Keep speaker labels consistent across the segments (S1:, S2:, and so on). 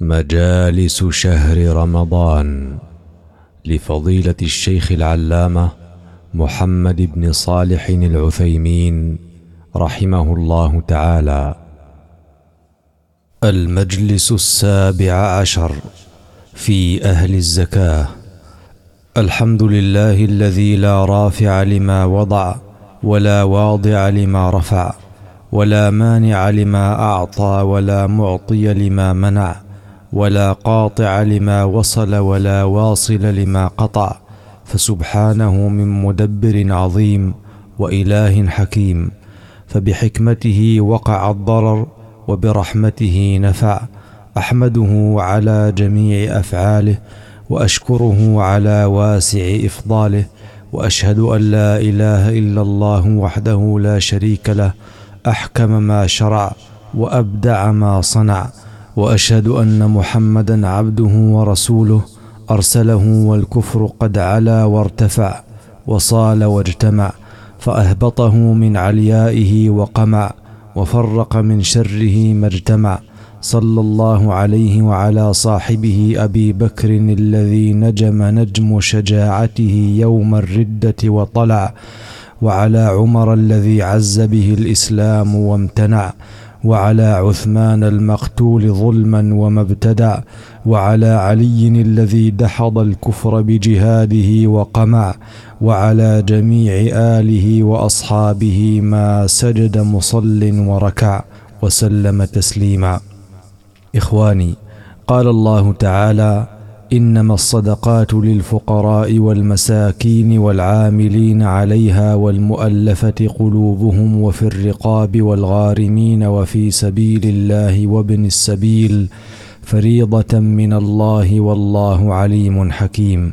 S1: مجالس شهر رمضان لفضيلة الشيخ العلامة محمد بن صالح العثيمين رحمه الله تعالى. المجلس السابع عشر في أهل الزكاة. الحمد لله الذي لا رافع لما وضع ولا واضع لما رفع ولا مانع لما أعطى ولا معطي لما منع. ولا قاطع لما وصل ولا واصل لما قطع. فسبحانه من مدبر عظيم وإله حكيم. فبحكمته وقع الضرر وبرحمته نفع. أحمده على جميع أفعاله وأشكره على واسع إفضاله. وأشهد أن لا إله إلا الله وحده لا شريك له. أحكم ما شرع وأبدع ما صنع. وأشهد أن محمدا عبده ورسوله أرسله والكفر قد علا وارتفع وصال واجتمع فأهبطه من عليائه وقمع وفرق من شره ما اجتمع. صلى الله عليه وعلى صاحبه أبي بكر الذي نجم نجم شجاعته يوم الردة وطلع وعلى عمر الذي عز به الإسلام وامتنع. وعلى عثمان المقتول ظلما وما ابتدع وعلى علي الذي دحض الكفر بجهاده وقمع وعلى جميع آله وأصحابه ما سجد مصل وركع وسلم تسليما. إخواني قال الله تعالى إنما الصدقات للفقراء والمساكين والعاملين عليها والمؤلفة قلوبهم وفي الرقاب والغارمين وفي سبيل الله وابن السبيل فريضة من الله والله عليم حكيم.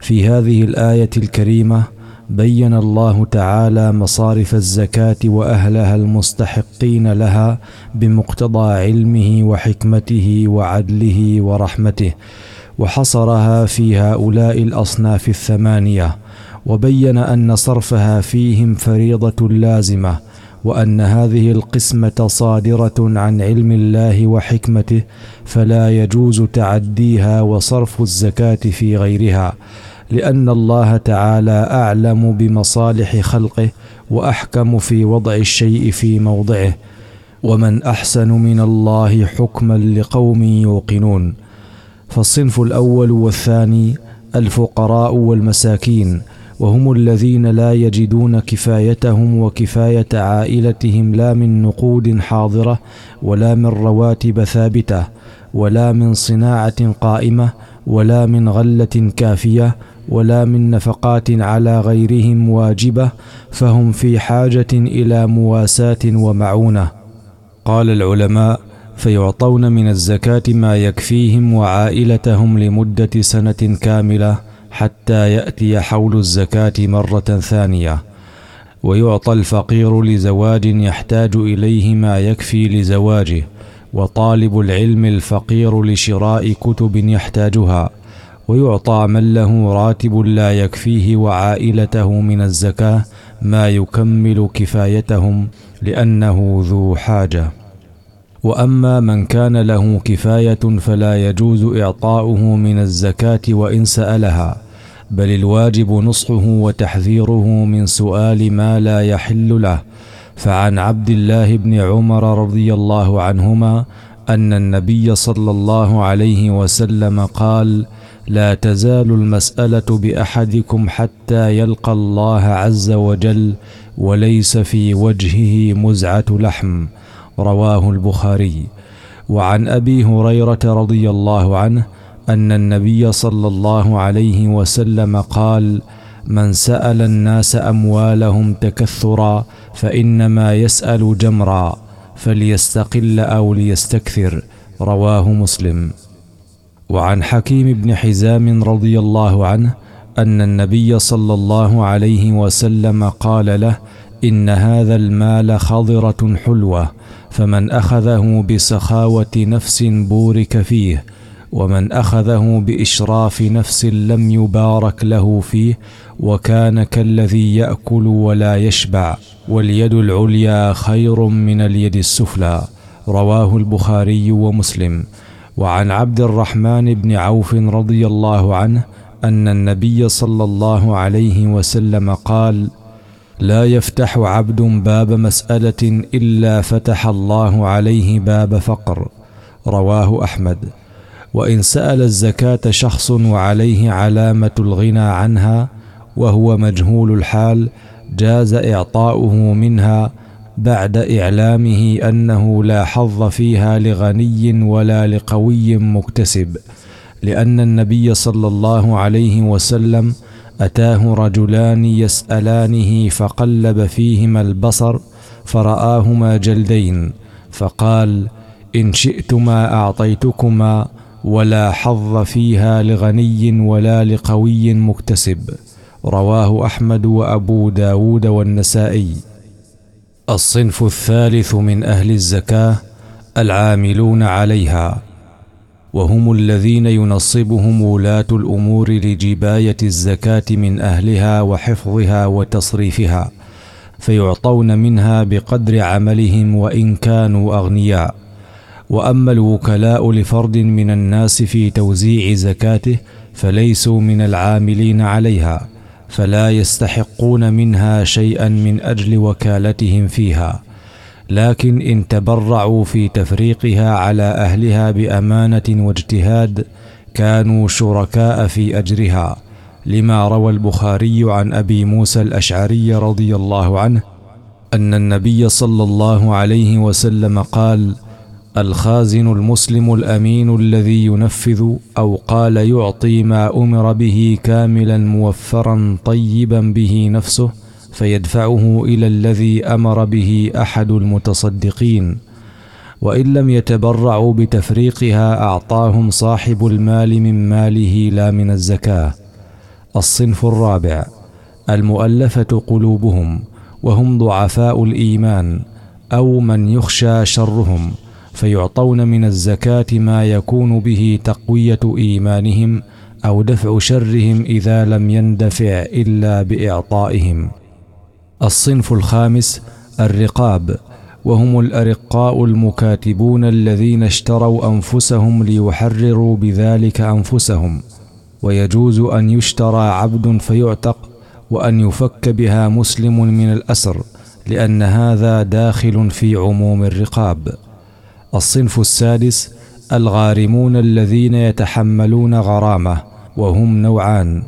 S1: في هذه الآية الكريمة بين الله تعالى مصارف الزكاة وأهلها المستحقين لها بمقتضى علمه وحكمته وعدله ورحمته. وحصرها في هؤلاء الأصناف الثمانية وبين أن صرفها فيهم فريضة لازمة وأن هذه القسمة صادرة عن علم الله وحكمته فلا يجوز تعديها وصرف الزكاة في غيرها لأن الله تعالى أعلم بمصالح خلقه وأحكم في وضع الشيء في موضعه ومن أحسن من الله حكما لقوم يوقنون. فالصنف الأول والثاني الفقراء والمساكين وهم الذين لا يجدون كفايتهم وكفاية عائلتهم لا من نقود حاضرة ولا من رواتب ثابتة ولا من صناعة قائمة ولا من غلة كافية ولا من نفقات على غيرهم واجبة فهم في حاجة إلى مواساة ومعونة. قال العلماء فيعطون من الزكاة ما يكفيهم وعائلتهم لمدة سنة كاملة حتى يأتي حول الزكاة مرة ثانية. ويعطى الفقير لزواج يحتاج إليه ما يكفي لزواجه وطالب العلم الفقير لشراء كتب يحتاجها. ويعطى من له راتب لا يكفيه وعائلته من الزكاة ما يكمل كفايتهم لأنه ذو حاجة. وأما من كان له كفاية فلا يجوز إعطاؤه من الزكاة وإن سألها بل الواجب نصحه وتحذيره من سؤال ما لا يحل له. فعن عبد الله بن عمر رضي الله عنهما أن النبي صلى الله عليه وسلم قال لا تزال المسألة بأحدكم حتى يلقى الله عز وجل وليس في وجهه مزعة لحم. رواه البخاري. وعن أبي هريرة رضي الله عنه أن النبي صلى الله عليه وسلم قال من سأل الناس أموالهم تكثرا فإنما يسأل جمرا فليستقل أو ليستكثر رواه مسلم. وعن حكيم بن حزام رضي الله عنه أن النبي صلى الله عليه وسلم قال له إن هذا المال خضرة حلوة فمن أخذه بسخاوة نفس بورك فيه ومن أخذه بإشراف نفس لم يبارك له فيه وكان كالذي يأكل ولا يشبع واليد العليا خير من اليد السفلى رواه البخاري ومسلم. وعن عبد الرحمن بن عوف رضي الله عنه أن النبي صلى الله عليه وسلم قال لا يفتح عبد باب مسألة إلا فتح الله عليه باب فقر. رواه أحمد. وإن سأل الزكاة شخص وعليه علامة الغنى عنها وهو مجهول الحال جاز إعطاؤه منها بعد إعلامه أنه لا حظ فيها لغني ولا لقوي مكتسب لأن النبي صلى الله عليه وسلم أتاه رجلان يسألانه فقلب فيهما البصر فرآهما جلدين فقال إن شئتما أعطيتكما ولا حظ فيها لغني ولا لقوي مكتسب. رواه أحمد وأبو داود والنسائي. الصنف الثالث من أهل الزكاة العاملون عليها. وهم الذين ينصبهم ولاة الأمور لجباية الزكاة من أهلها وحفظها وتصريفها فيعطون منها بقدر عملهم وإن كانوا أغنياء. وأما الوكلاء لفرد من الناس في توزيع زكاته فليسوا من العاملين عليها فلا يستحقون منها شيئا من أجل وكالتهم فيها. لكن إن تبرعوا في تفريقها على أهلها بأمانة واجتهاد كانوا شركاء في أجرها لما روى البخاري عن أبي موسى الأشعري رضي الله عنه أن النبي صلى الله عليه وسلم قال الخازن المسلم الأمين الذي ينفذ أو قال يعطي ما أمر به كاملا موفرا طيبا به نفسه فيدفعه إلى الذي أمر به أحد المتصدقين وإن لم يتبرعوا بتفريقها أعطاهم صاحب المال من ماله لا من الزكاة. الصنف الرابع المؤلفة قلوبهم وهم ضعفاء الإيمان أو من يخشى شرهم فيعطون من الزكاة ما يكون به تقوية إيمانهم أو دفع شرهم إذا لم يندفع إلا بإعطائهم. الصنف الخامس الرقاب وهم الأرقاء المكاتبون الذين اشتروا أنفسهم ليحرروا بذلك أنفسهم. ويجوز أن يشترى عبد فيعتق وأن يفك بها مسلم من الأسر لأن هذا داخل في عموم الرقاب. الصنف السادس الغارمون الذين يتحملون غرامة وهم نوعان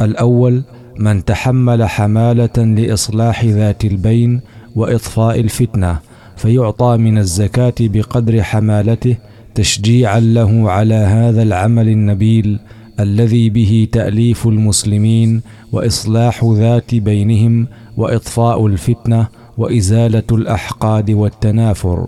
S1: الأول من تحمل حمالة لإصلاح ذات البين وإطفاء الفتنة فيعطى من الزكاة بقدر حمالته تشجيعا له على هذا العمل النبيل الذي به تأليف المسلمين وإصلاح ذات بينهم وإطفاء الفتنة وإزالة الأحقاد والتنافر.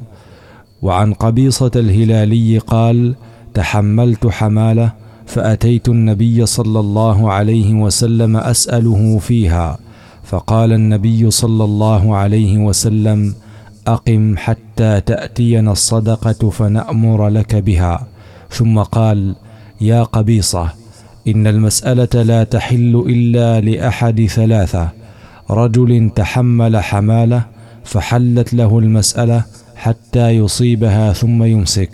S1: وعن قبيصة الهلالي قال تحملت حمالة فأتيت النبي صلى الله عليه وسلم أسأله فيها فقال النبي صلى الله عليه وسلم أقم حتى تأتينا الصدقة فنأمر لك بها. ثم قال يا قبيصة إن المسألة لا تحل إلا لأحد ثلاثة رجل تحمل حمالة فحلت له المسألة حتى يصيبها ثم يمسك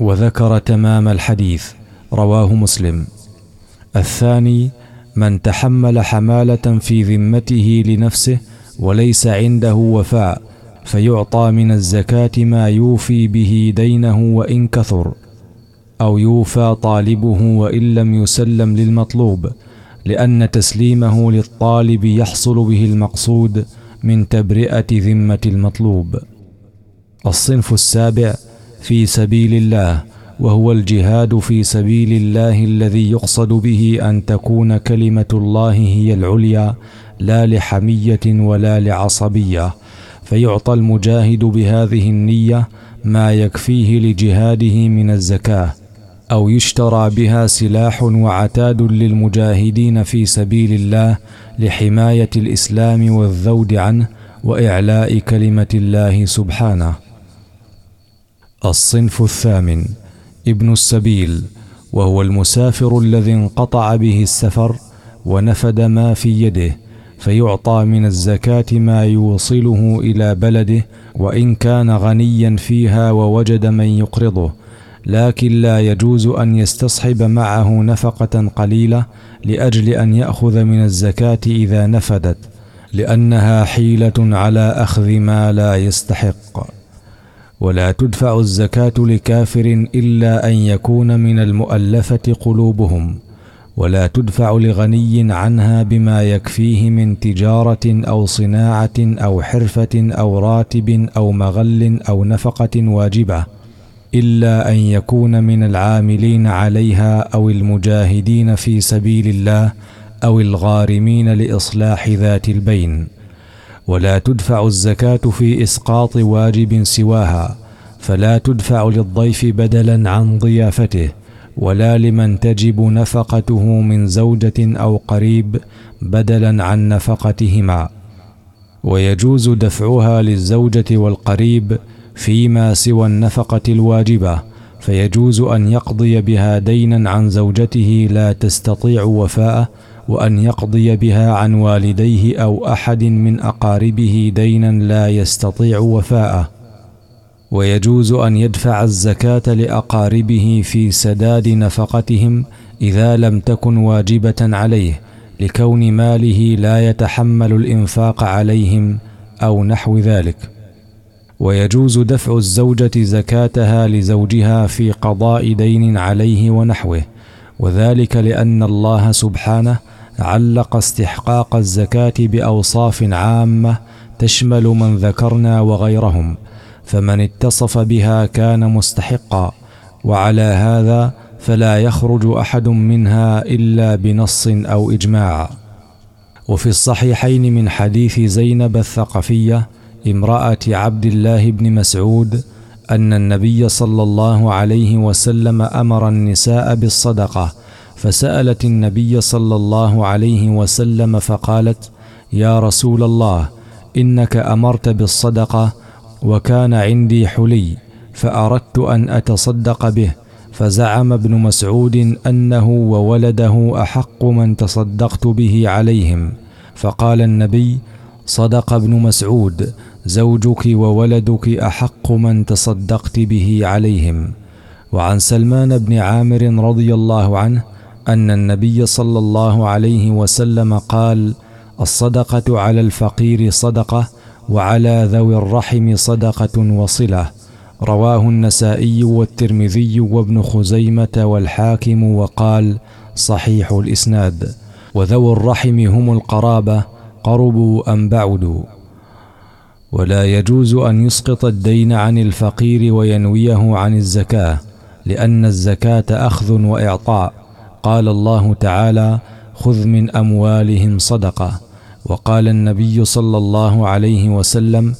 S1: وذكر تمام الحديث. رواه مسلم. الثاني من تحمل حمالة في ذمته لنفسه وليس عنده وفاء فيعطى من الزكاة ما يوفي به دينه وإن كثر أو يوفى طالبه وإن لم يسلم للمطلوب لأن تسليمه للطالب يحصل به المقصود من تبرئة ذمة المطلوب. الصنف السابع في سبيل الله وهو الجهاد في سبيل الله الذي يقصد به أن تكون كلمة الله هي العليا لا لحمية ولا لعصبية. فيعطى المجاهد بهذه النية ما يكفيه لجهاده من الزكاة أو يشترى بها سلاح وعتاد للمجاهدين في سبيل الله لحماية الإسلام والذود عنه وإعلاء كلمة الله سبحانه. الصنف الثامن. ابن السبيل وهو المسافر الذي انقطع به السفر ونفد ما في يده فيعطى من الزكاة ما يوصله إلى بلده وإن كان غنيا فيها ووجد من يقرضه. لكن لا يجوز أن يستصحب معه نفقة قليلة لأجل أن يأخذ من الزكاة إذا نفدت لأنها حيلة على أخذ ما لا يستحق. ولا تدفع الزكاة لكافر إلا أن يكون من المؤلفة قلوبهم ولا تدفع لغني عنها بما يكفيه من تجارة أو صناعة أو حرفة أو راتب أو مغل أو نفقة واجبة إلا أن يكون من العاملين عليها أو المجاهدين في سبيل الله أو الغارمين لإصلاح ذات البين. ولا تدفع الزكاة في إسقاط واجب سواها فلا تدفع للضيف بدلا عن ضيافته ولا لمن تجب نفقته من زوجة أو قريب بدلا عن نفقتهما. ويجوز دفعها للزوجة والقريب فيما سوى النفقة الواجبة فيجوز أن يقضي بها دينا عن زوجته لا تستطيع وفاءه وأن يقضي بها عن والديه أو أحد من أقاربه دينا لا يستطيع وفاءه. ويجوز أن يدفع الزكاة لأقاربه في سداد نفقتهم إذا لم تكن واجبة عليه لكون ماله لا يتحمل الإنفاق عليهم أو نحو ذلك. ويجوز دفع الزوجة زكاتها لزوجها في قضاء دين عليه ونحوه وذلك لأن الله سبحانه علق استحقاق الزكاة بأوصاف عامة تشمل من ذكرنا وغيرهم فمن اتصف بها كان مستحقا وعلى هذا فلا يخرج أحد منها إلا بنص أو إجماع. وفي الصحيحين من حديث زينب الثقفية امرأة عبد الله بن مسعود أن النبي صلى الله عليه وسلم أمر النساء بالصدقة فسألت النبي صلى الله عليه وسلم فقالت يا رسول الله إنك أمرت بالصدقة وكان عندي حلي فأردت أن أتصدق به فزعم ابن مسعود أنه وولده أحق من تصدقت به عليهم. فقال النبي صدق ابن مسعود زوجك وولدك أحق من تصدقت به عليهم. وعن سلمان بن عامر رضي الله عنه أن النبي صلى الله عليه وسلم قال الصدقة على الفقير صدقة وعلى ذوي الرحم صدقة وصلة. رواه النسائي والترمذي وابن خزيمة والحاكم وقال صحيح الإسناد. وذوو الرحم هم القرابة قربوا أم بعدوا. ولا يجوز أن يسقط الدين عن الفقير وينويه عن الزكاة لأن الزكاة أخذ وإعطاء. قال الله تعالى خذ من أموالهم صدقة. وقال النبي صلى الله عليه وسلم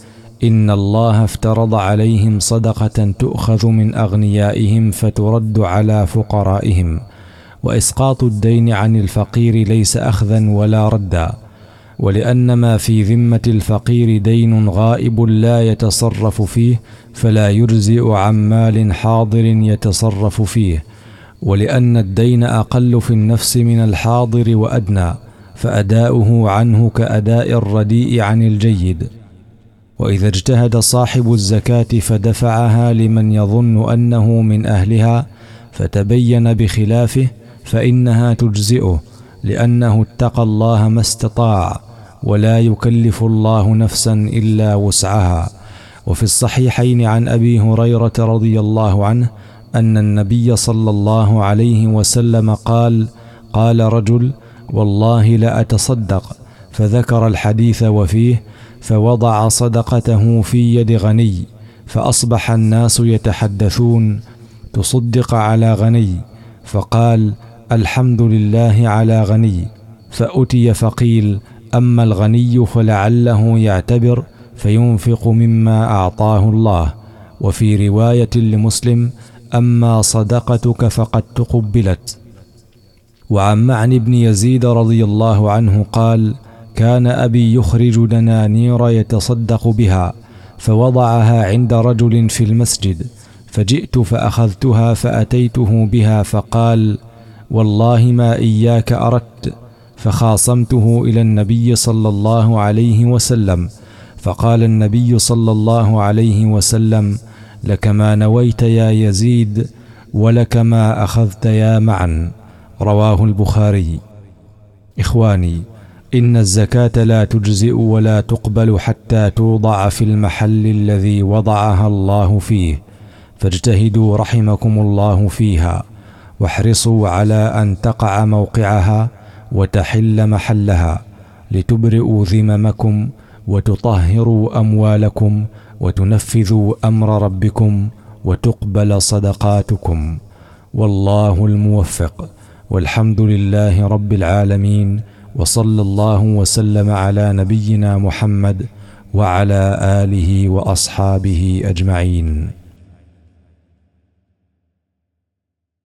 S1: إن الله افترض عليهم صدقة تؤخذ من أغنيائهم فترد على فقرائهم. وإسقاط الدين عن الفقير ليس اخذا ولا ردا. ولأن ما في ذمة الفقير دين غائب لا يتصرف فيه فلا يجزئ عن مال حاضر يتصرف فيه. ولأن الدين أقل في النفس من الحاضر وأدنى فأداؤه عنه كأداء الرديء عن الجيد. وإذا اجتهد صاحب الزكاة فدفعها لمن يظن أنه من أهلها فتبين بخلافه فإنها تجزئه لأنه اتقى الله ما استطاع ولا يكلف الله نفسا إلا وسعها. وفي الصحيحين عن أبي هريرة رضي الله عنه أن النبي صلى الله عليه وسلم قال قال رجل والله لاتصدق فذكر الحديث وفيه فوضع صدقته في يد غني فأصبح الناس يتحدثون تصدق على غني فقال الحمد لله على غني. فأتي فقيل أما الغني فلعله يعتبر فينفق مما أعطاه الله. وفي رواية لمسلم أما صدقتك فقد تقبلت. وعن معن بن يزيد رضي الله عنه قال كان أبي يخرج دنانير يتصدق بها فوضعها عند رجل في المسجد فجئت فأخذتها فأتيته بها فقال والله ما إياك أردت. فخاصمته إلى النبي صلى الله عليه وسلم فقال النبي صلى الله عليه وسلم لك ما نويت يا يزيد ولك ما أخذت يا معا رواه البخاري. إخواني إن الزكاة لا تجزئ ولا تقبل حتى توضع في المحل الذي وضعها الله فيه. فاجتهدوا رحمكم الله فيها. واحرصوا على أن تقع موقعها وتحل محلها. لتبرئوا ذممكم وتطهروا أموالكم وتنفذوا أمر ربكم وتقبل صدقاتكم. والله الموفق. والحمد لله رب العالمين. وصلى الله وسلم على نبينا محمد وعلى آله وأصحابه أجمعين.